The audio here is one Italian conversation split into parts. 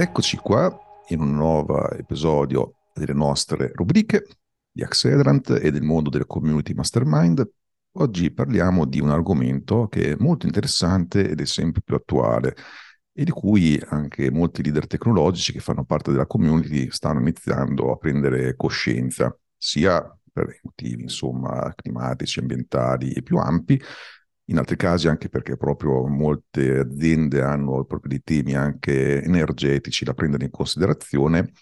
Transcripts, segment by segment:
Eccoci qua in un nuovo episodio delle nostre rubriche di Accelerant e del mondo delle community mastermind. Oggi parliamo di un argomento che è molto interessante ed è sempre più attuale e di cui anche molti leader tecnologici che fanno parte della community stanno iniziando a prendere coscienza, sia per motivi insomma climatici, ambientali e più ampi, in altri casi anche perché proprio molte aziende hanno proprio dei temi anche energetici da prendere in considerazione.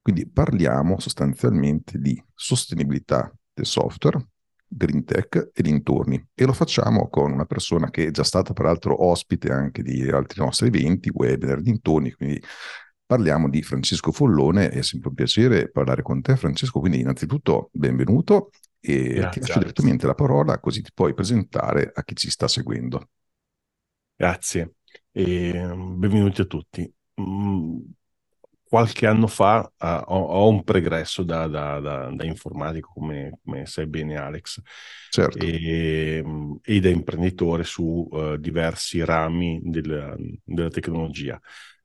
Quindi parliamo sostanzialmente di sostenibilità del software, green tech e dintorni e lo facciamo con una persona che è già stata peraltro ospite anche di altri nostri eventi, webinar, dintorni, quindi parliamo di Francesco Follone, è sempre un piacere parlare con te Francesco, quindi innanzitutto benvenuto e Grazie, ti lascio direttamente la parola così ti puoi presentare a chi ci sta seguendo. Grazie e benvenuti a tutti. Mm, qualche anno fa uh, ho, ho, un pregresso da, da, da, da informatico, come, come, sai bene Alex, certo. e, e, da imprenditore su uh, diversi rami del, della tecnologia.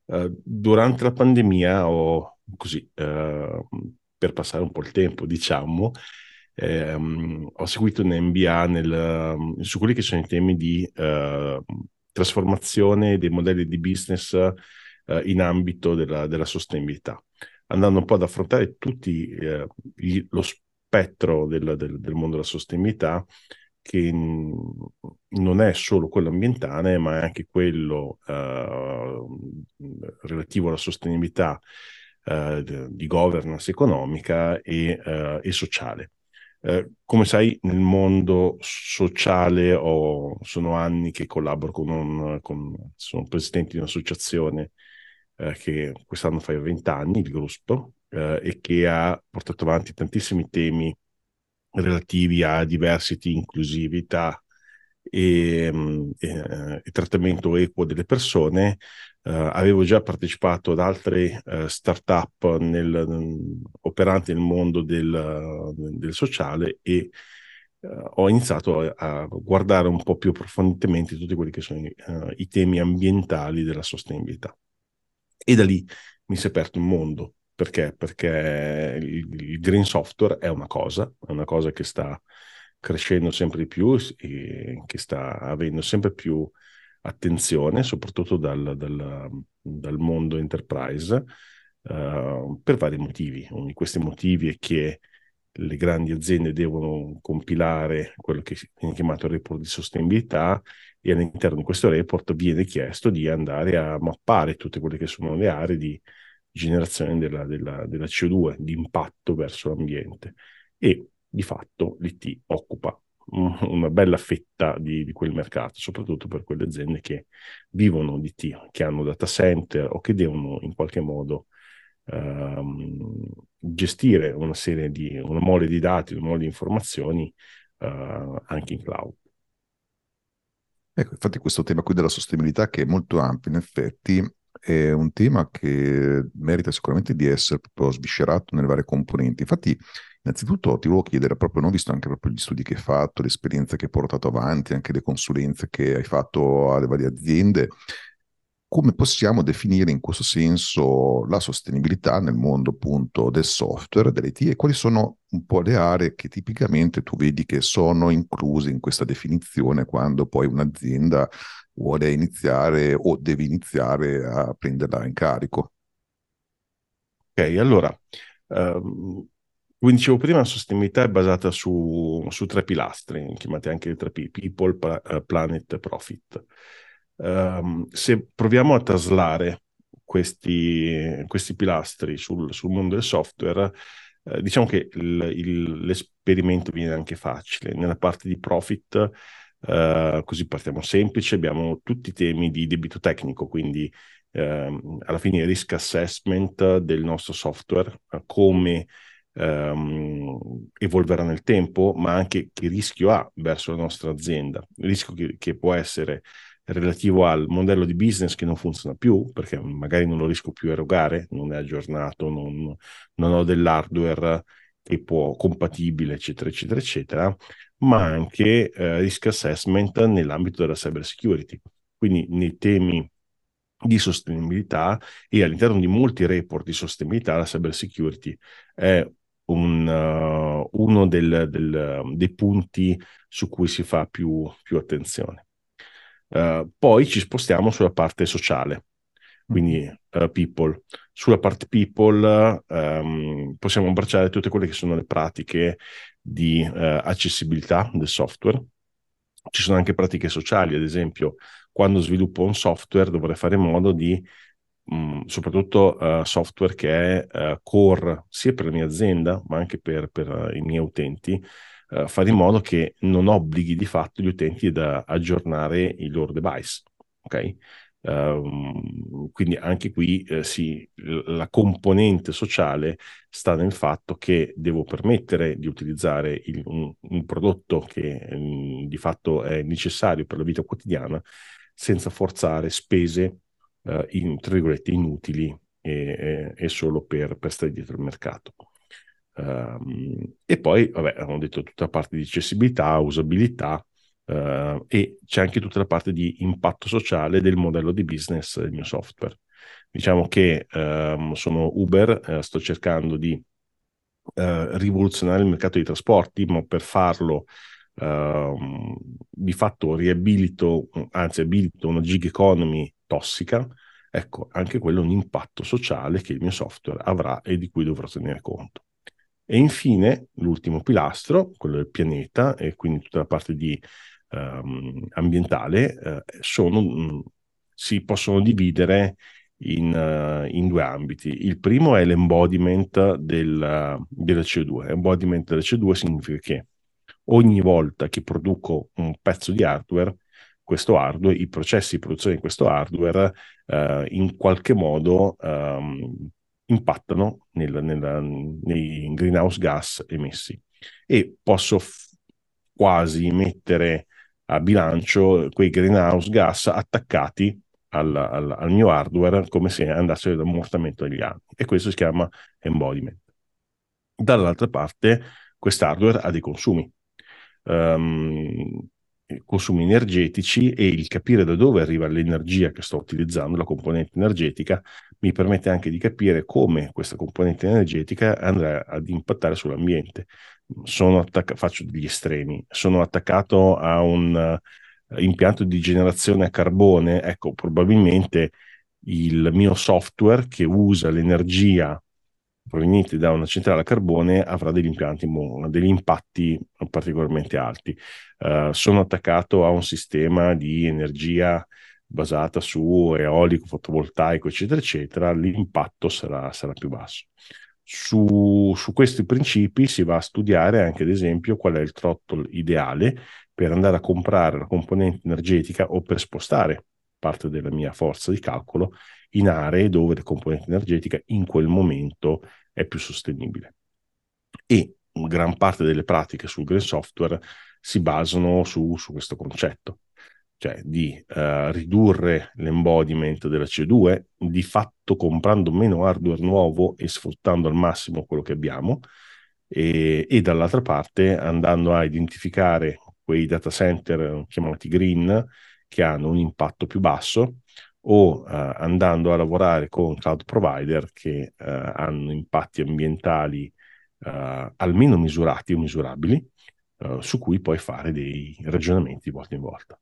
Uh, durante la pandemia ho così, per passare un po' il tempo, diciamo, ehm, ho seguito un MBA nel, su quelli che sono i temi di eh, trasformazione dei modelli di business eh, in ambito della, della, sostenibilità, andando un po' ad affrontare tutti eh, gli, lo spettro del, del, del, mondo della sostenibilità che non è solo quello ambientale, ma è anche quello eh, relativo alla sostenibilità eh, di governance economica e, eh, e sociale. Eh, come sai, nel mondo sociale ho, sono anni che collaboro con un, con, sono presidente di un'associazione eh, che quest'anno fa 20 anni, il gruppo, eh, e che ha portato avanti tantissimi temi relativi a diversity, inclusività e, mm, e, e trattamento equo delle persone Uh, avevo già partecipato ad altre uh, start-up nel, um, operanti nel mondo del, uh, del sociale e ho iniziato a, a, guardare un po' più approfonditamente tutti quelli che sono i temi ambientali della sostenibilità. E da lì mi si è aperto un mondo. Perché? Perché il, il green software è una cosa, è una cosa che sta crescendo sempre di più e che sta avendo sempre più attenzione, soprattutto dal, dal, dal mondo enterprise, uh, per vari motivi. Uno di questi motivi è che le grandi aziende devono compilare quello che viene chiamato report di sostenibilità e all'interno di questo report viene chiesto di andare a mappare tutte quelle che sono le aree di generazione della, della, della CO2, di impatto verso l'ambiente. E di fatto l'IT occupa una bella fetta di, di, quel mercato, soprattutto per quelle aziende che vivono di T, che hanno data center o che devono in qualche modo ehm, gestire una serie di, una mole di dati, una mole di informazioni eh, anche in cloud. Ecco, infatti questo tema qui della sostenibilità che è molto ampio, in effetti è un tema che merita sicuramente di essere proprio sviscerato nelle varie componenti. Infatti Innanzitutto ti volevo chiedere, proprio, non ho visto anche proprio gli studi che hai fatto, l'esperienza che hai portato avanti, anche le consulenze che hai fatto alle varie aziende, come possiamo definire in questo senso la sostenibilità nel mondo appunto del software, dell'IT e quali sono un po' le aree che tipicamente tu vedi che sono incluse in questa definizione quando poi un'azienda vuole iniziare o deve iniziare a prenderla in carico? Ok, allora, um, come dicevo prima, la sostenibilità è basata su, su tre pilastri, chiamati anche i tre P, People, eh, Planet, Profit. Um, se proviamo a traslare questi, questi pilastri sul, sul, mondo del software, eh, diciamo che il, il, l'esperimento viene anche facile. Nella parte di profit, eh, così partiamo semplice, abbiamo tutti i temi di debito tecnico, quindi eh, alla fine risk assessment del nostro software, eh, come ehm, evolverà nel tempo, ma anche che rischio ha verso la nostra azienda. Il rischio che, che può essere relativo al modello di business che non funziona più, perché magari non lo riesco più a erogare, non è aggiornato, non, non ho dell'hardware che può compatibile, eccetera, eccetera, eccetera, ma anche eh, risk assessment nell'ambito della cyber security. Quindi nei temi di sostenibilità e all'interno di molti report di sostenibilità la cyber security è un, uh, uno del, del, dei punti su cui si fa più, più attenzione. Uh, poi ci spostiamo sulla parte sociale, quindi uh, people. Sulla parte people um, possiamo abbracciare tutte quelle che sono le pratiche di accessibilità del software. Ci sono anche pratiche sociali, ad esempio, quando sviluppo un software dovrei fare in modo di mh, soprattutto uh, software che è uh, core sia per la mia azienda ma anche per, per uh, i miei utenti, fare in modo che non obblighi di fatto gli utenti ad aggiornare i loro device. Ok? Um, quindi anche qui eh, sì, la componente sociale sta nel fatto che devo permettere di utilizzare il, un, un, prodotto che mh, di fatto è necessario per la vita quotidiana senza forzare spese uh, in, tra virgolette, inutili e, e, e solo per, per, stare dietro il mercato. Um, e poi, vabbè, abbiamo detto tutta la parte di accessibilità, usabilità uh, e c'è anche tutta la parte di impatto sociale del modello di business del mio software. Diciamo che um, sono Uber, uh, sto cercando di rivoluzionare il mercato dei trasporti, ma per farlo Uh, di fatto riabilito, anzi abilito una gig economy tossica, ecco, anche quello è un impatto sociale che il mio software avrà e di cui dovrò tenere conto. E infine, l'ultimo pilastro, quello del pianeta, e quindi tutta la parte di um, ambientale, uh, sono, um, si possono dividere in, uh, in, due ambiti. Il primo è l'embodiment del, uh, della CO2. Embodiment della CO2 significa che ogni volta che produco un pezzo di hardware, questo hardware, i processi di produzione di questo hardware eh, in qualche modo ehm, impattano nel, nel, nei greenhouse gas emessi e posso f- quasi mettere a bilancio quei greenhouse gas attaccati al, al, al mio hardware come se andassero all'ammortamento degli anni e questo si chiama embodiment. Dall'altra parte, quest'hardware ha dei consumi. Um, consumi energetici e il capire da dove arriva l'energia che sto utilizzando, la componente energetica, mi permette anche di capire come questa componente energetica andrà ad impattare sull'ambiente. Attacca- faccio degli estremi, sono attaccato a un uh, impianto di generazione a carbone, ecco, probabilmente il mio software che usa l'energia provenienti da una centrale a carbone avrà degli, impianti, degli impatti particolarmente alti. Uh, sono attaccato a un sistema di energia basata su eolico, fotovoltaico, eccetera, eccetera, l'impatto sarà, sarà più basso. Su, su, questi principi si va a studiare anche, ad esempio, qual è il throttle ideale per andare a comprare la componente energetica o per spostare parte della mia forza di calcolo in aree dove la componente energetica in quel momento è più sostenibile. E gran parte delle pratiche sul green software si basano su, su questo concetto, cioè di uh, ridurre l'embodiment della CO2, di fatto comprando meno hardware nuovo e sfruttando al massimo quello che abbiamo, e, e dall'altra parte andando a identificare quei data center chiamati green che hanno un impatto più basso o uh, andando a lavorare con cloud provider che uh, hanno impatti ambientali uh, almeno misurati o misurabili, su cui puoi fare dei ragionamenti di volta in volta.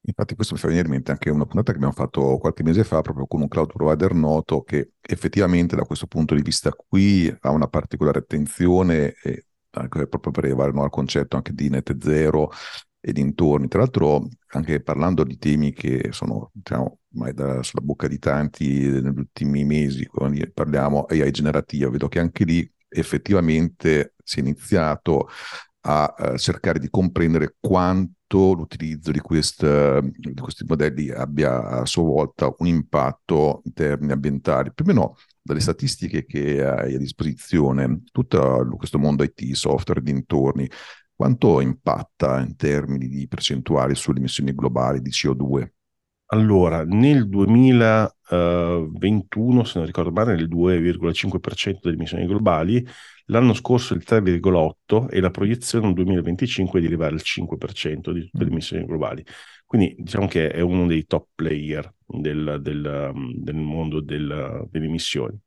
Infatti questo mi fa venire in mente anche una puntata che abbiamo fatto qualche mese fa proprio con un cloud provider noto che effettivamente da questo punto di vista qui ha una particolare attenzione e anche proprio per arrivare al concetto anche di net zero e dintorni. Tra l'altro, anche parlando di temi che sono diciamo, ormai da, sulla bocca di tanti negli ultimi mesi, quando parliamo AI generativa, vedo che anche lì effettivamente si è iniziato a, a cercare di comprendere quanto l'utilizzo di, quest, di, questi modelli abbia a sua volta un impatto in termini ambientali. Più o meno dalle statistiche che hai a disposizione, tutto questo mondo IT, software dintorni, quanto impatta in termini di percentuali sulle emissioni globali di CO2? Allora, nel 2021, se non ricordo male, il 2,5% delle emissioni globali, l'anno scorso il 3,8% e la proiezione nel 2025 è di arrivare al 5% di tutte le mm. emissioni globali. Quindi diciamo che è uno dei top player del, del, del mondo del, delle emissioni.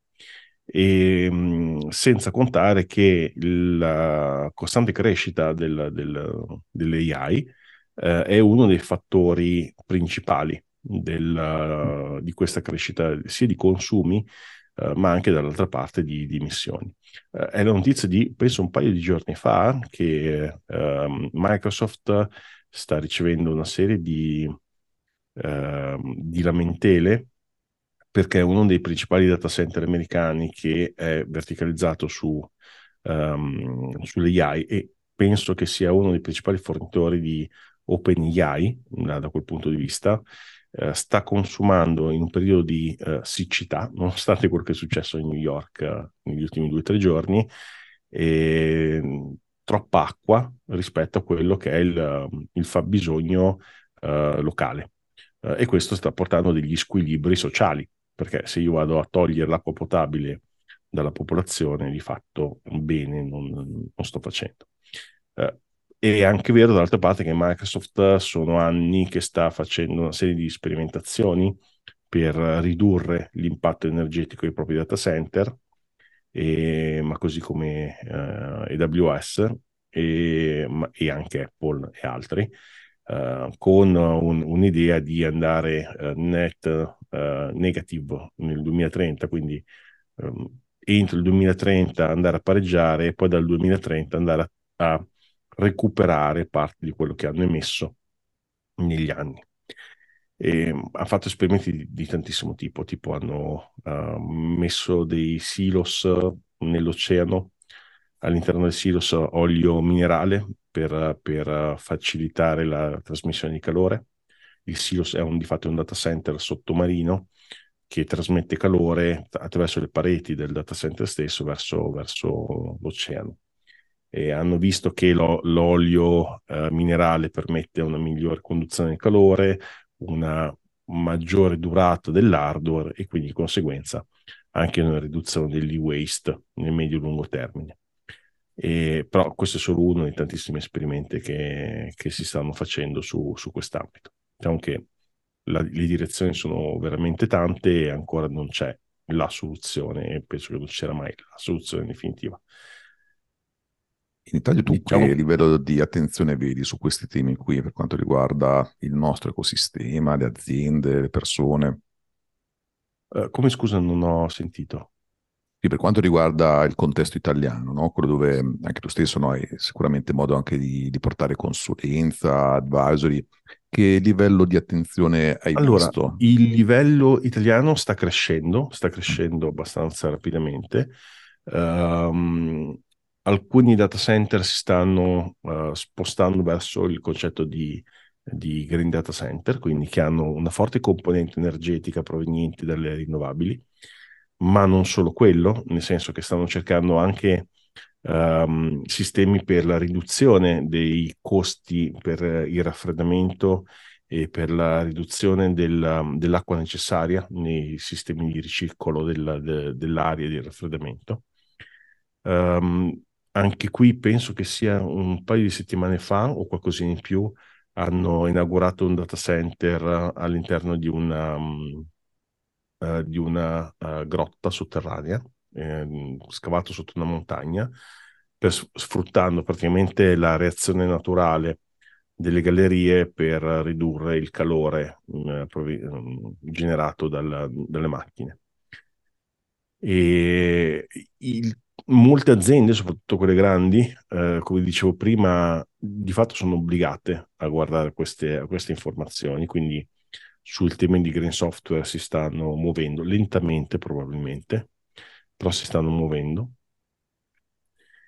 E, ehm, senza contare che la costante crescita del, del, dell'AI eh, è uno dei fattori principali del, di questa crescita sia di consumi eh, ma anche dall'altra parte di, di emissioni. Eh, è la notizia di, penso, un paio di giorni fa che ehm, Microsoft sta ricevendo una serie di, ehm, di lamentele perché uno dei principali data center americani che è verticalizzato su, um, sulle AI e penso che sia uno dei principali fornitori di OpenAI da, da quel punto di vista eh, sta consumando in un periodo di eh, siccità, nonostante quello che è successo in New York eh, negli ultimi due o tre giorni, troppa acqua rispetto a quello che è il, il fabbisogno eh, locale. Eh, e questo sta portando degli squilibri sociali, perché se io vado a togliere l'acqua potabile dalla popolazione, di fatto bene non, non sto facendo. Eh, è anche vero dall'altra parte che Microsoft sono anni che sta facendo una serie di sperimentazioni per ridurre l'impatto energetico dei propri data center, e, ma così come eh, AWS e, e, anche Apple e altri, eh, con un, un'idea di andare eh, net eh, negative nel 2030, quindi ehm, entro il 2030 andare a pareggiare e poi dal 2030 andare a, a recuperare parte di quello che hanno emesso negli anni. E hanno fatto esperimenti di, di tantissimo tipo, tipo hanno uh, messo dei silos nell'oceano, all'interno del silos olio minerale per, per facilitare la trasmissione di calore. Il silos è un, di fatto un data center sottomarino che trasmette calore attraverso le pareti del data center stesso verso, verso l'oceano e hanno visto che lo, l'olio eh, minerale permette una migliore conduzione del calore, una maggiore durata dell'hardware e quindi di conseguenza anche una riduzione dell'e-waste nel medio-lungo termine. E, però questo è solo uno dei tantissimi esperimenti che, che si stanno facendo su, su quest'ambito. Diciamo che la, le direzioni sono veramente tante e ancora non c'è la soluzione e penso che non c'era mai la soluzione definitiva. In Italia tu diciamo... che livello di attenzione vedi su questi temi qui per quanto riguarda il nostro ecosistema, le aziende, le persone? Uh, come scusa, non ho sentito. Sì, per quanto riguarda il contesto italiano, no? quello dove anche tu stesso no, hai sicuramente modo anche di, di, portare consulenza, advisory, che livello di attenzione hai allora, visto? Il livello italiano sta crescendo, sta crescendo abbastanza rapidamente. Um, alcuni data center si stanno uh, spostando verso il concetto di, di, green data center, quindi che hanno una forte componente energetica proveniente dalle rinnovabili, ma non solo quello, nel senso che stanno cercando anche um, sistemi per la riduzione dei costi per il raffreddamento e per la riduzione del, dell'acqua necessaria nei sistemi di ricircolo della, de, dell'aria di raffreddamento. Um, anche qui penso che sia un paio di settimane fa o qualcosina in più hanno inaugurato un data center all'interno di una, uh, di una uh, grotta sotterranea, eh, scavato sotto una montagna, per, sfruttando praticamente la reazione naturale delle gallerie per ridurre il calore eh, generato dal, dalle macchine. E il molte aziende, soprattutto quelle grandi, eh, come dicevo prima, di fatto sono obbligate a guardare queste, queste informazioni, quindi sul tema di green software si stanno muovendo lentamente probabilmente, però si stanno muovendo.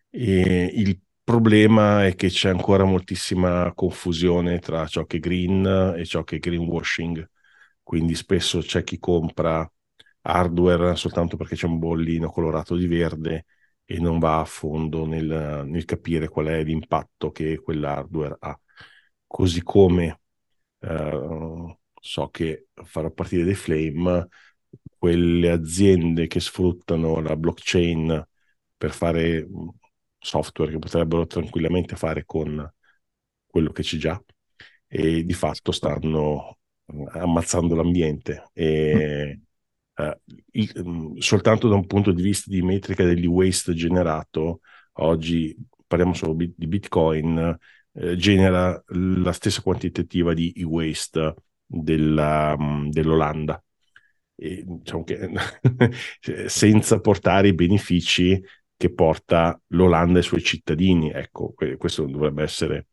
E il problema è che c'è ancora moltissima confusione tra ciò che è green e ciò che è greenwashing, quindi spesso c'è chi compra hardware soltanto perché c'è un bollino colorato di verde e non va a fondo nel, nel capire qual è l'impatto che quell'hardware ha. Così come eh, so che farò partire dei flame quelle aziende che sfruttano la blockchain per fare software che potrebbero tranquillamente fare con quello che c'è già e di fatto stanno ammazzando l'ambiente e uh, il, soltanto da un punto di vista di metrica degli waste generato oggi parliamo solo di Bitcoin eh, genera la stessa quantitativa di e-waste della, dell'Olanda. E, diciamo che, senza portare i benefici che porta l'Olanda ai suoi cittadini ecco questo dovrebbe essere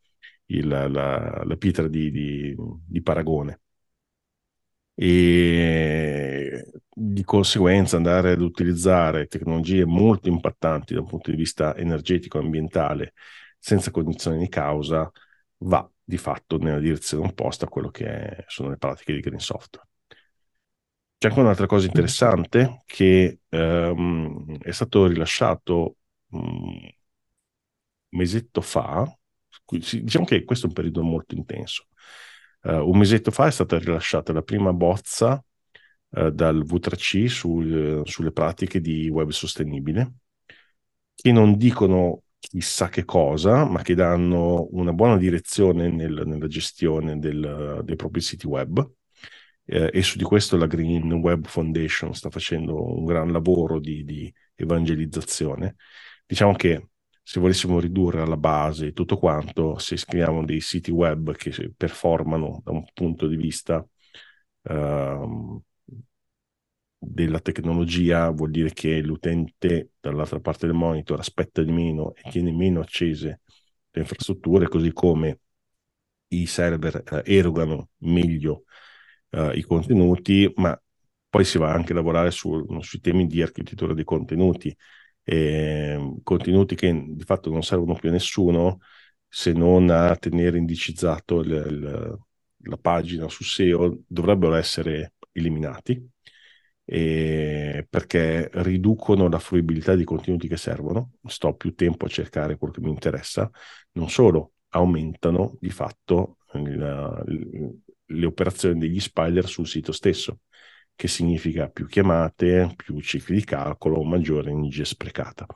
il, la, la, pietra di, di, di paragone e di conseguenza andare ad utilizzare tecnologie molto impattanti da un punto di vista energetico e ambientale senza cognizione di causa va di fatto nella direzione opposta a quello che è, sono le pratiche di green software. C'è anche un'altra cosa interessante che um, è stato rilasciato un mesetto fa, diciamo che questo è un periodo molto intenso. Uh, un mesetto fa è stata rilasciata la prima bozza uh, dal V3C sul, sulle pratiche di web sostenibile, che non dicono chissà che cosa, ma che danno una buona direzione nel, nella gestione del, dei propri siti web. Eh, e su di questo la Green Web Foundation sta facendo un gran lavoro di, di evangelizzazione. Diciamo che se volessimo ridurre alla base tutto quanto, se scriviamo dei siti web che performano da un punto di vista uh, della tecnologia vuol dire che l'utente dall'altra parte del monitor aspetta di meno e tiene meno accese le infrastrutture, così come i server eh, erogano meglio eh, i contenuti, ma poi si va anche a lavorare su, sui temi di architettura dei contenuti, eh, contenuti che di fatto non servono più a nessuno se non a tenere indicizzato il, il, la pagina su SEO, dovrebbero essere eliminati eh, perché riducono la fruibilità dei contenuti che servono, sto più tempo a cercare quello che mi interessa, non solo aumentano di fatto il, le operazioni degli spider sul sito stesso, che significa più chiamate, più cicli di calcolo, maggiore energia sprecata.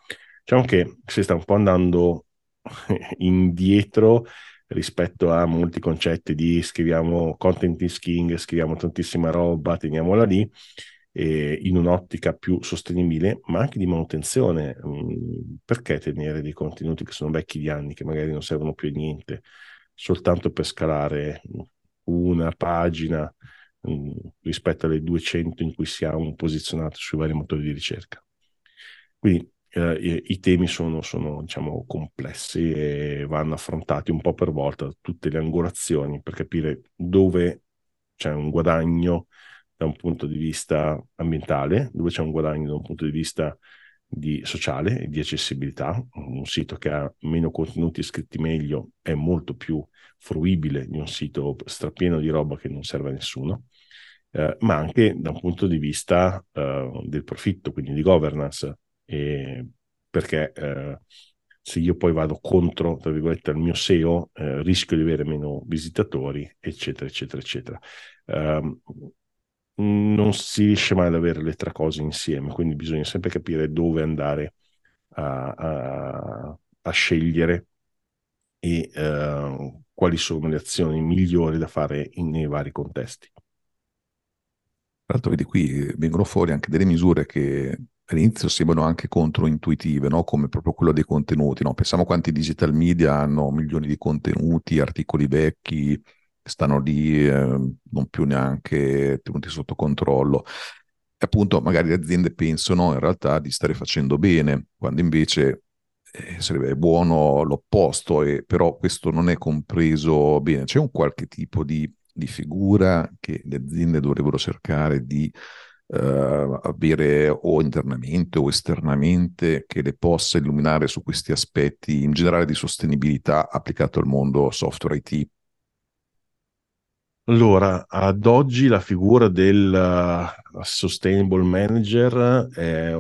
Diciamo che si sta un po' andando indietro rispetto a molti concetti di scriviamo content is king, scriviamo tantissima roba, teniamola lì, eh, in un'ottica più sostenibile, ma anche di manutenzione. Mm, perché tenere dei contenuti che sono vecchi di anni, che magari non servono più a niente, soltanto per scalare una pagina mm, rispetto alle 200 in cui siamo posizionati sui vari motori di ricerca? Quindi eh, i, temi sono, sono diciamo, complessi e vanno affrontati un po' per volta, tutte le angolazioni per capire dove c'è un guadagno da un punto di vista ambientale, dove c'è un guadagno da un punto di vista di sociale e di accessibilità. Un sito che ha meno contenuti scritti meglio è molto più fruibile di un sito strapieno di roba che non serve a nessuno, eh, ma anche da un punto di vista eh, del profitto, quindi di governance, e perché eh, se io poi vado contro, tra virgolette, il mio SEO, eh, rischio di avere meno visitatori, eccetera, eccetera, eccetera. Um, non si riesce mai ad avere le tre cose insieme, quindi bisogna sempre capire dove andare a, a, a scegliere e uh, quali sono le azioni migliori da fare in, nei vari contesti. Tra l'altro, vedi qui vengono fuori anche delle misure che all'inizio sembrano anche controintuitive, no? come proprio quello dei contenuti. No? Pensiamo quanti digital media hanno milioni di contenuti, articoli vecchi, stanno lì, eh, non più neanche tenuti sotto controllo. E appunto, magari le aziende pensano in realtà di stare facendo bene, quando invece eh, sarebbe buono l'opposto, e, però questo non è compreso bene. C'è un qualche tipo di, di figura che le aziende dovrebbero cercare di Uh, avere o internamente o esternamente che le possa illuminare su questi aspetti in generale di sostenibilità applicato al mondo software IT. Allora, ad oggi la figura del uh, sustainable manager è,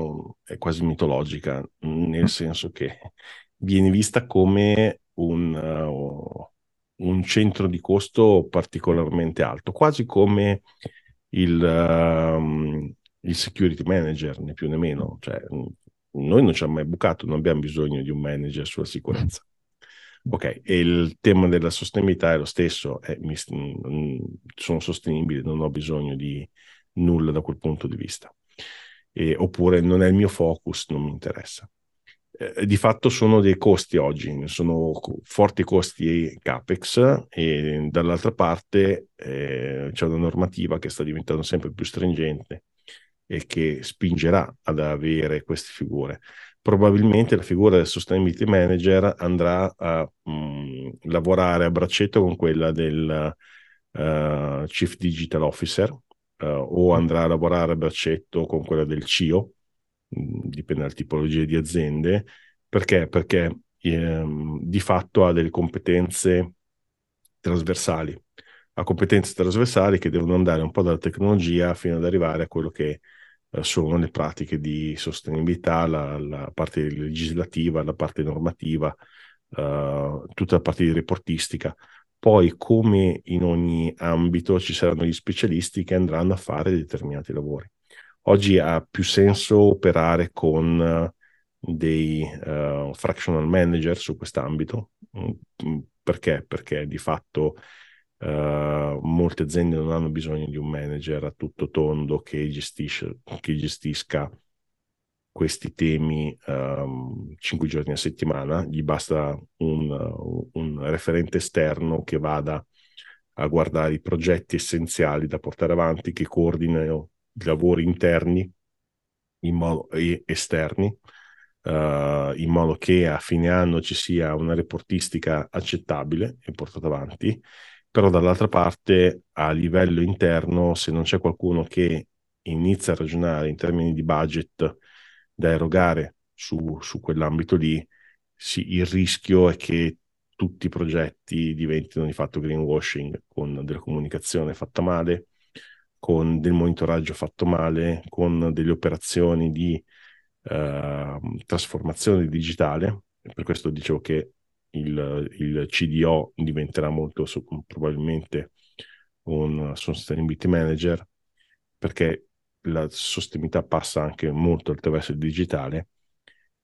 è, quasi mitologica, nel senso che viene vista come un, uh, un centro di costo particolarmente alto, quasi come il, um, il security manager, né più né meno. Cioè, noi non ci abbiamo mai bucato, non abbiamo bisogno di un manager sulla sicurezza. Ok, e il tema della sostenibilità è lo stesso, è, mi, sono sostenibile, non ho bisogno di nulla da quel punto di vista. E, oppure non è il mio focus, non mi interessa. Eh, di fatto sono dei costi oggi, sono forti costi CAPEX e dall'altra parte eh, c'è una normativa che sta diventando sempre più stringente e che spingerà ad avere queste figure. Probabilmente la figura del sustainability manager andrà a mh, mm, lavorare a braccetto con quella del uh, chief digital officer uh, o andrà a lavorare a braccetto con quella del CIO dipende dalla tipologia di aziende, perché? Perché ehm, di fatto ha delle competenze trasversali, ha competenze trasversali che devono andare un po' dalla tecnologia fino ad arrivare a quello che eh, sono le pratiche di sostenibilità, la, la, parte legislativa, la parte normativa, eh, tutta la parte di reportistica. Poi, come in ogni ambito, ci saranno gli specialisti che andranno a fare determinati lavori. Oggi ha più senso operare con uh, dei uh, fractional manager su quest'ambito. Mm, perché? Perché di fatto uh, molte aziende non hanno bisogno di un manager a tutto tondo che, gestisce, che gestisca questi temi um, cinque giorni a settimana, gli basta un, un referente esterno che vada a guardare i progetti essenziali da portare avanti, che coordinino lavori interni in modo, e esterni, uh, in modo che a fine anno ci sia una reportistica accettabile e portata avanti, però dall'altra parte a livello interno, se non c'è qualcuno che inizia a ragionare in termini di budget da erogare su, su quell'ambito lì, sì, il rischio è che tutti i progetti diventino di fatto greenwashing con della comunicazione fatta male, con del monitoraggio fatto male, con delle operazioni di eh, trasformazione digitale. Per questo dicevo che il, il CDO diventerà molto probabilmente un sustainability manager perché la sostenibilità passa anche molto attraverso il digitale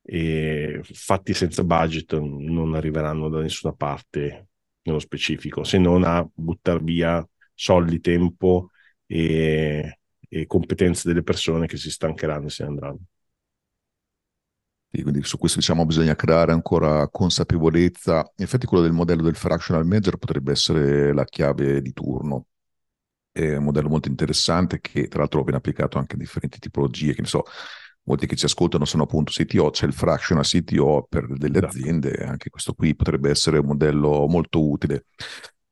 e fatti senza budget non arriveranno da nessuna parte nello specifico se non a buttare via soldi, tempo e, e competenze delle persone che si stancheranno e se ne andranno. E quindi su questo diciamo bisogna creare ancora consapevolezza. In effetti quello del modello del fractional manager potrebbe essere la chiave di turno. È un modello molto interessante che tra l'altro viene applicato anche a differenti tipologie, che ne so, molti che ci ascoltano sono appunto CTO, c'è il fractional CTO per delle esatto. aziende, anche questo qui potrebbe essere un modello molto utile.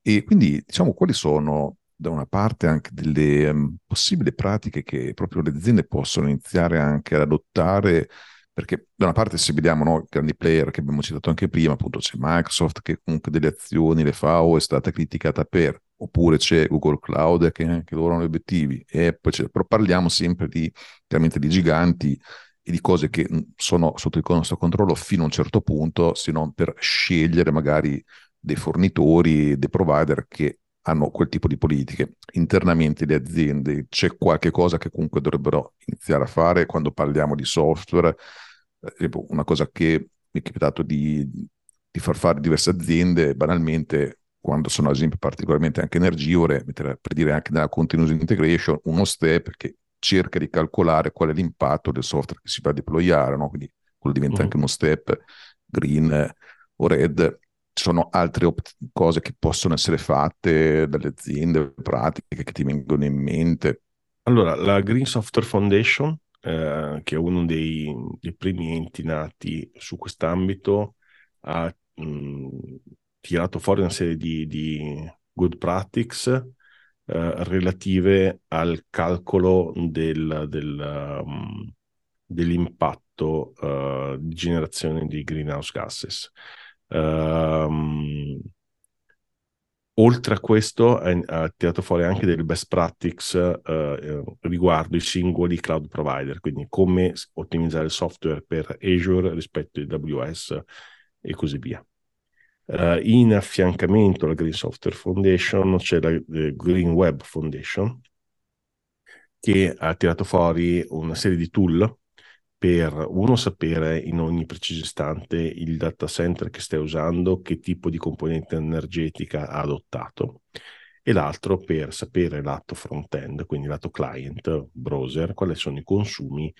E quindi diciamo quali sono da una parte anche delle um, possibili pratiche che proprio le aziende possono iniziare anche ad adottare, perché da una parte se vediamo no, grandi player che abbiamo citato anche prima, appunto c'è Microsoft che comunque delle azioni le fa o è stata criticata per, oppure c'è Google Cloud che anche loro hanno gli obiettivi, Apple, però parliamo sempre di, chiaramente di giganti e di cose che sono sotto il nostro controllo fino a un certo punto, se non per scegliere magari dei fornitori, dei provider che hanno quel tipo di politiche. Internamente le aziende c'è qualche cosa che comunque dovrebbero iniziare a fare quando parliamo di software. Eh, una cosa che mi è capitato di, di far fare diverse aziende, banalmente, quando sono ad esempio particolarmente anche energivore, per dire anche nella continuous integration, uno step che cerca di calcolare qual è l'impatto del software che si va a deployare, no? quindi quello diventa mm. anche uno step green o red ci sono altre op- cose che possono essere fatte dalle aziende, pratiche che ti vengono in mente? Allora, la Green Software Foundation, eh, che è uno dei, dei, primi enti nati su quest'ambito, ha mh, tirato fuori una serie di, di good practices eh, relative al calcolo del, del, um, dell'impatto uh, di generazione di greenhouse gases. Um, oltre a questo ha tirato fuori anche delle best practices uh, riguardo i singoli cloud provider, quindi come ottimizzare il software per Azure rispetto a AWS e così via. Uh, in affiancamento alla Green Software Foundation c'è la Green Web Foundation che ha tirato fuori una serie di tool per uno sapere in ogni preciso istante il data center che stai usando, che tipo di componente energetica ha adottato e l'altro per sapere lato front-end, quindi lato client, browser, quali sono i consumi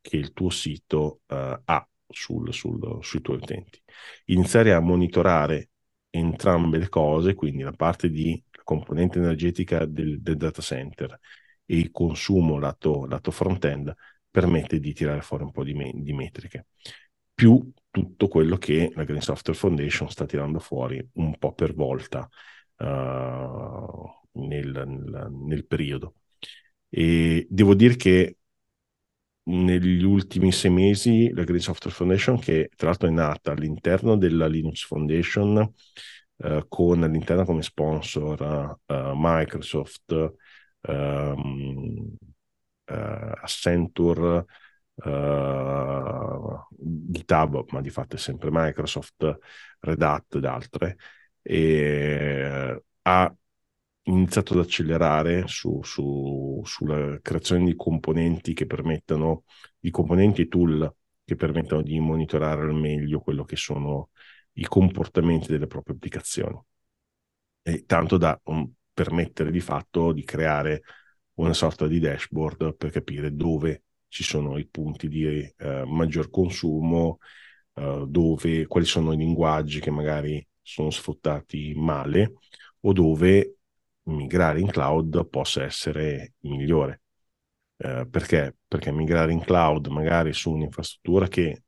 che il tuo sito uh, ha sul, sul, sui tuoi utenti. Iniziare a monitorare entrambe le cose, quindi la parte di componente energetica del, del data center e il consumo lato, lato front-end, permette di tirare fuori un po' di, me- di metriche. Più tutto quello che la Green Software Foundation sta tirando fuori un po' per volta uh, nel, nel, nel periodo. E devo dire che negli ultimi sei mesi la Green Software Foundation, che tra l'altro è nata all'interno della Linux Foundation, uh, con all'interno come sponsor uh, Microsoft, um, Accenture, GitHub, ma di fatto è sempre Microsoft, Red Hat ed altre, e ha iniziato ad accelerare su, su, sulla creazione di componenti che permettano, di componenti e tool che permettano di monitorare al meglio quello che sono i comportamenti delle proprie applicazioni. E tanto da um, permettere di fatto di creare una sorta di dashboard per capire dove ci sono i punti di eh, maggior consumo, eh, dove, quali sono i linguaggi che magari sono sfruttati male o dove migrare in cloud possa essere migliore. Eh, perché? Perché migrare in cloud magari su un'infrastruttura che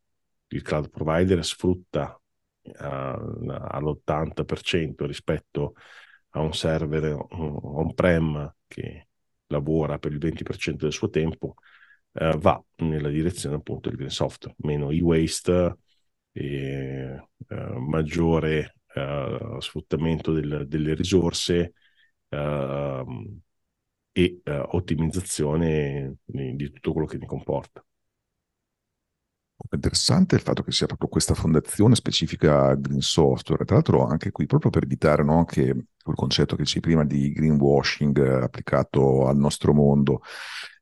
il cloud provider sfrutta uh, all'80% rispetto a un server on-prem che lavora per il 20% del suo tempo, eh, va nella direzione appunto del green software, meno e-waste, e, eh, maggiore eh, sfruttamento del, delle risorse ehm, e eh, ottimizzazione di, di tutto quello che ne comporta. Interessante il fatto che sia proprio questa fondazione specifica Green Software, tra l'altro anche qui proprio per evitare no, che quel concetto che c'è prima di greenwashing applicato al nostro mondo.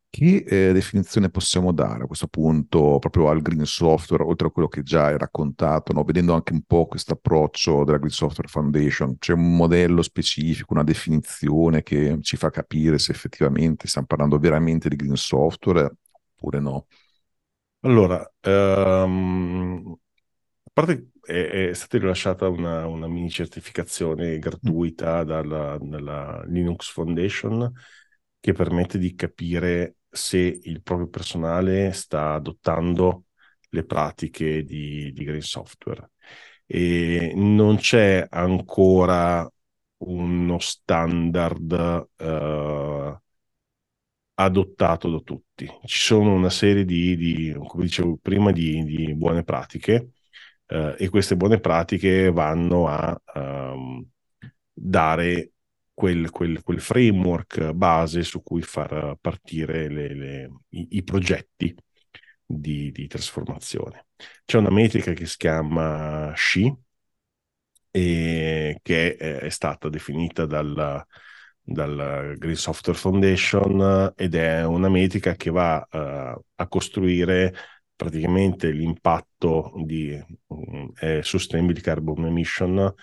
Che eh, definizione possiamo dare a questo punto proprio al green software, oltre a quello che già hai raccontato, no? vedendo anche un po' questo approccio della Green Software Foundation? C'è un modello specifico, una definizione che ci fa capire se effettivamente stiamo parlando veramente di green software oppure no? Allora, um, a parte è, è stata rilasciata una, una, mini certificazione gratuita dalla, dalla, Linux Foundation che permette di capire se il proprio personale sta adottando le pratiche di, di Green Software. E non c'è ancora uno standard uh, adottato da tutti. Ci sono una serie di, di come dicevo prima, di, di buone pratiche eh, e queste buone pratiche vanno a um, dare quel, quel, quel, framework base su cui far partire le, le, i, i, progetti di, di, trasformazione. C'è una metrica che si chiama SHI e che è, è stata definita dal dal Green Software Foundation ed è una metrica che va uh, a costruire praticamente l'impatto di um, Sustainable Carbon Emission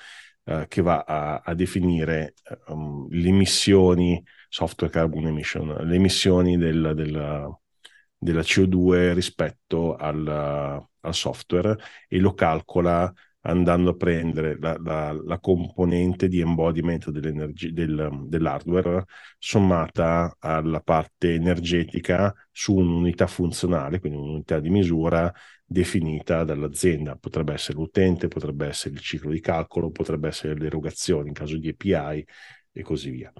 uh, che va a, a definire um, le emissioni software carbon emission, le emissioni del, del, della CO2 rispetto al, al software e lo calcola andando a prendere la, la, la componente di embodiment del, dell'hardware sommata alla parte energetica su un'unità funzionale, quindi un'unità di misura definita dall'azienda. Potrebbe essere l'utente, potrebbe essere il ciclo di calcolo, potrebbe essere le erogazioni in caso di API e così via.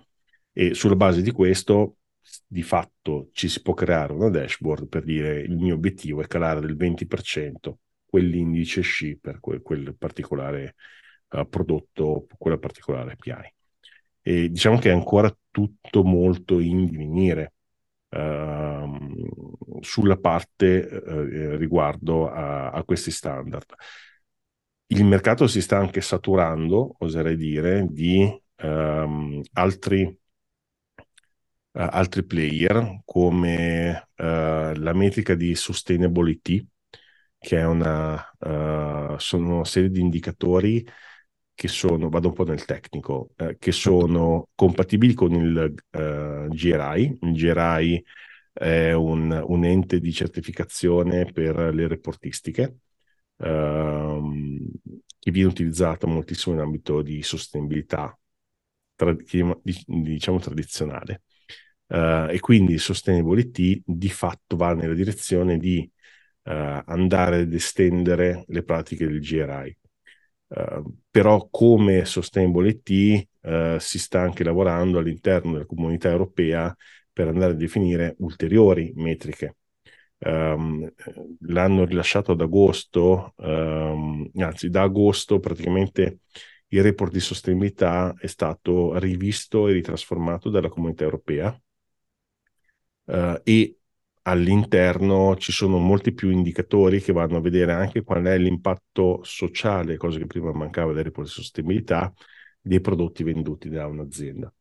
E sulla base di questo di fatto ci si può creare una dashboard per dire il mio obiettivo è calare del 20% quell'indice sci per quel, quel particolare uh, prodotto, quella particolare API. E diciamo che è ancora tutto molto in divenire uh, sulla parte uh, riguardo a, a, questi standard. il mercato si sta anche saturando, oserei dire, di um, altri, uh, altri, player come uh, la metrica di sustainability, che è una, uh, sono una serie di indicatori che sono, vado un po' nel tecnico, eh, che sono compatibili con il uh, GRI. Il GRI è un, un, ente di certificazione per le reportistiche uh, che viene utilizzato moltissimo in ambito di sostenibilità, tra, diciamo tradizionale. Uh, e quindi Sustainability di fatto va nella direzione di uh, andare ad estendere le pratiche del GRI. Uh, però come Sustainable IT uh, si sta anche lavorando all'interno della comunità europea per andare a definire ulteriori metriche. Um, l'hanno rilasciato ad agosto, um, anzi da agosto praticamente il report di sostenibilità è stato rivisto e ritrasformato dalla comunità europea uh, e all'interno ci sono molti più indicatori che vanno a vedere anche qual è l'impatto sociale, cosa che prima mancava dai report di sostenibilità, dei prodotti venduti da un'azienda.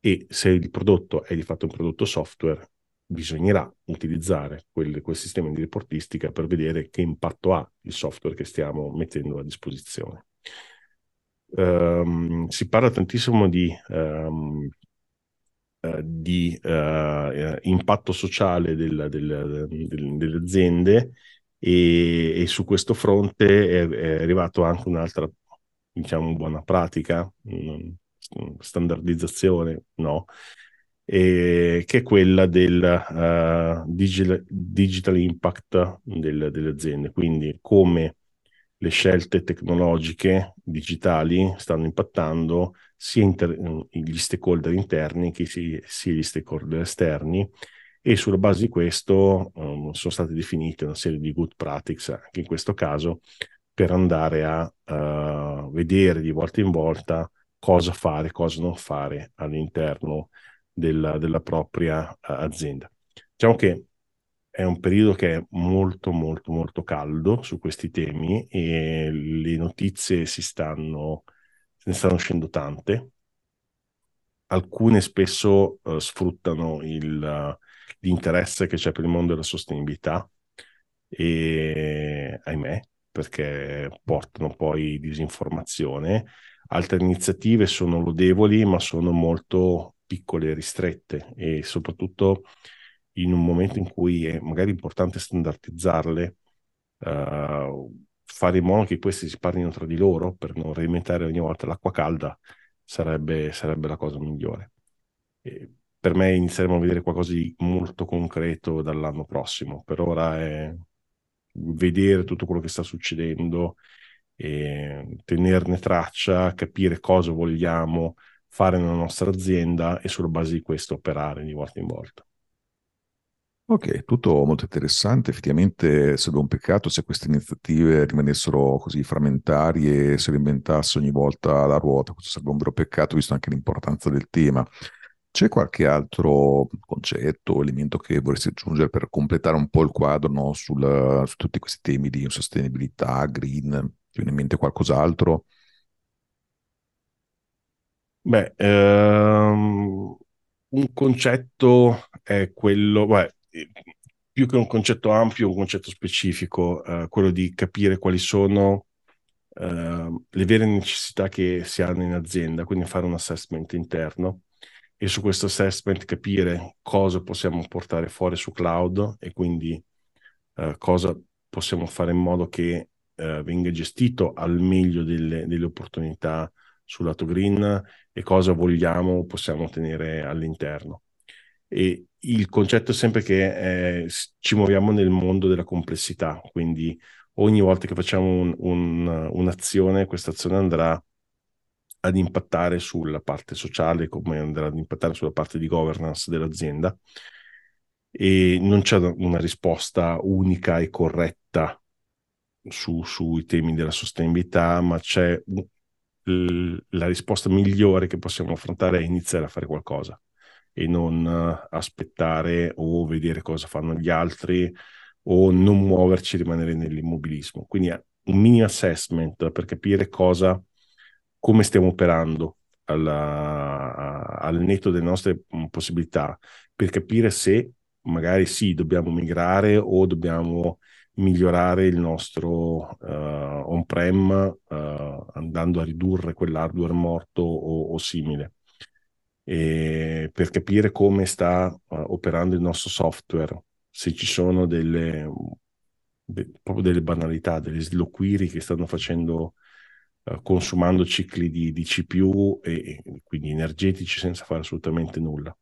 E se il prodotto è di fatto un prodotto software, bisognerà utilizzare quel, quel sistema di reportistica per vedere che impatto ha il software che stiamo mettendo a disposizione. Um, si parla tantissimo di um, di uh, impatto sociale del, del, del, delle aziende e, e, su questo fronte è, è arrivato anche un'altra, diciamo, buona pratica, standardizzazione, no? E, che è quella del uh, digital, digital, impact del, delle aziende, quindi come le scelte tecnologiche digitali stanno impattando sia inter- gli stakeholder interni che sia gli stakeholder esterni e sulla base di questo um, sono state definite una serie di good practices anche in questo caso per andare a uh, vedere di volta in volta cosa fare, cosa non fare all'interno della, della propria uh, azienda. Diciamo che è un periodo che è molto molto molto caldo su questi temi e le notizie si stanno, se ne stanno uscendo tante. Alcune spesso uh, sfruttano il, uh, l'interesse che c'è per il mondo della sostenibilità e ahimè, perché portano poi disinformazione. Altre iniziative sono lodevoli, ma sono molto piccole e ristrette e soprattutto in un momento in cui è magari importante standardizzarle, uh, fare in modo che questi si parlino tra di loro per non reinventare ogni volta l'acqua calda sarebbe, sarebbe la cosa migliore. E per me inizieremo a vedere qualcosa di molto concreto dall'anno prossimo. Per ora è vedere tutto quello che sta succedendo tenerne traccia, capire cosa vogliamo fare nella nostra azienda e sulla base di questo operare di volta in volta. Ok, tutto molto interessante. Effettivamente sarebbe un peccato se queste iniziative rimanessero così frammentarie e si reinventasse ogni volta la ruota. Questo sarebbe un vero peccato, visto anche l'importanza del tema. C'è qualche altro concetto o elemento che vorresti aggiungere per completare un po' il quadro no, sul, su tutti questi temi di sostenibilità, green? Ti viene in mente qualcos'altro? Beh, ehm, un concetto è quello, beh, più che un concetto ampio, un concetto specifico, eh, quello di capire quali sono eh, le vere necessità che si hanno in azienda, quindi fare un assessment interno e su questo assessment capire cosa possiamo portare fuori su cloud e quindi eh, cosa possiamo fare in modo che eh, venga gestito al meglio delle, delle opportunità sul lato green e cosa vogliamo o possiamo tenere all'interno. E il concetto è sempre che eh, ci muoviamo nel mondo della complessità, quindi ogni volta che facciamo un, un, un'azione, questa azione andrà ad impattare sulla parte sociale, come andrà ad impattare sulla parte di governance dell'azienda. E non c'è una risposta unica e corretta su, sui temi della sostenibilità, ma c'è la risposta migliore che possiamo affrontare è iniziare a fare qualcosa e non uh, aspettare o vedere cosa fanno gli altri o non muoverci, rimanere nell'immobilismo. Quindi un mini assessment per capire cosa, come stiamo operando alla, al netto delle nostre mm, possibilità, per capire se magari sì, dobbiamo migrare o dobbiamo migliorare il nostro uh, on-prem uh, andando a ridurre quell'hardware morto o, o simile. E per capire come sta uh, operando il nostro software, se ci sono delle, de, proprio delle banalità, delle sloquiri che stanno facendo, consumando cicli di, di CPU e, e quindi energetici senza fare assolutamente nulla.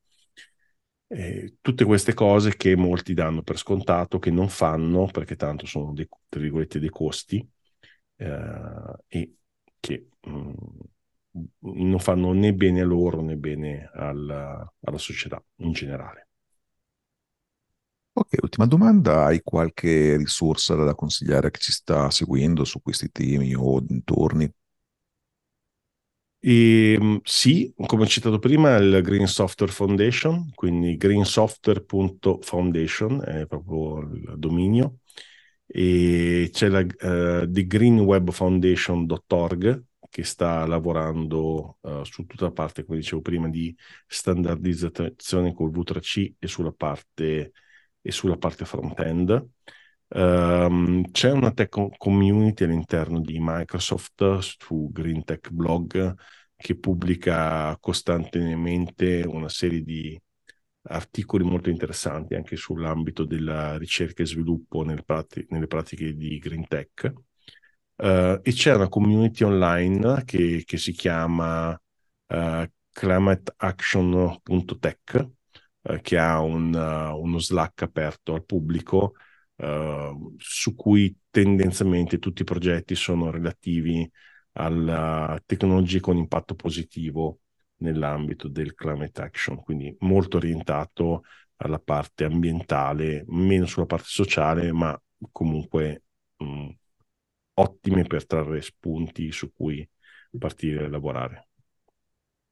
Eh, tutte queste cose che molti danno per scontato, che non fanno perché tanto sono dei, dei costi eh, e che mh, mm, non fanno né bene a loro né bene alla, alla società in generale. Ok, ultima domanda, hai qualche risorsa da consigliare a chi ci sta seguendo su questi temi o dintorni? E, ehm, sì, come ho citato prima, il Green Software Foundation, quindi greensoftware.foundation è proprio il dominio, e c'è la uh, thegreenwebfoundation.org che sta lavorando uh, su tutta la parte, come dicevo prima, di standardizzazione col V3C e sulla parte, e sulla parte front-end. Um, c'è una tech community all'interno di Microsoft su Green Tech Blog che pubblica costantemente una serie di articoli molto interessanti anche sull'ambito della ricerca e sviluppo nelle, prati- nelle pratiche di Green Tech. Uh, e c'è una community online che, che si chiama uh, climateaction.tech uh, che ha un, uno Slack aperto al pubblico su cui tendenzialmente tutti i progetti sono relativi alla tecnologia con impatto positivo nell'ambito del climate action, quindi molto orientato alla parte ambientale, meno sulla parte sociale, ma comunque mh, ottime per trarre spunti su cui partire e lavorare.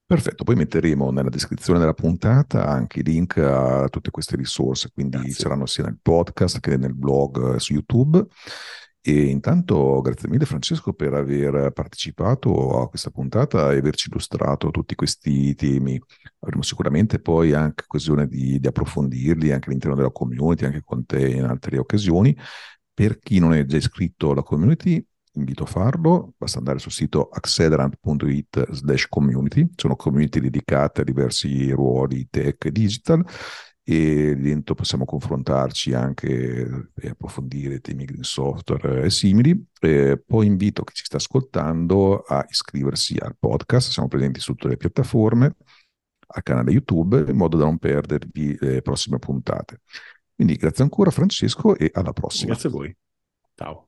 Perfetto, poi metteremo nella descrizione della puntata anche i link a tutte queste risorse, quindi grazie. saranno sia nel podcast che nel blog su YouTube. E intanto grazie mille Francesco per aver partecipato a questa puntata e averci illustrato tutti questi temi. Avremo sicuramente poi anche occasione di, di approfondirli anche all'interno della community, anche con te in altre occasioni. Per chi non è già iscritto alla community, invito a farlo, basta andare sul sito accelerant.it slash community, sono community dedicate a diversi ruoli tech e digital e dentro possiamo confrontarci anche e approfondire temi green software e simili. E poi invito chi ci sta ascoltando a iscriversi al podcast, siamo presenti su tutte le piattaforme, al canale YouTube, in modo da non perdervi le prossime puntate. Quindi grazie ancora Francesco e alla prossima. Grazie a voi. Ciao.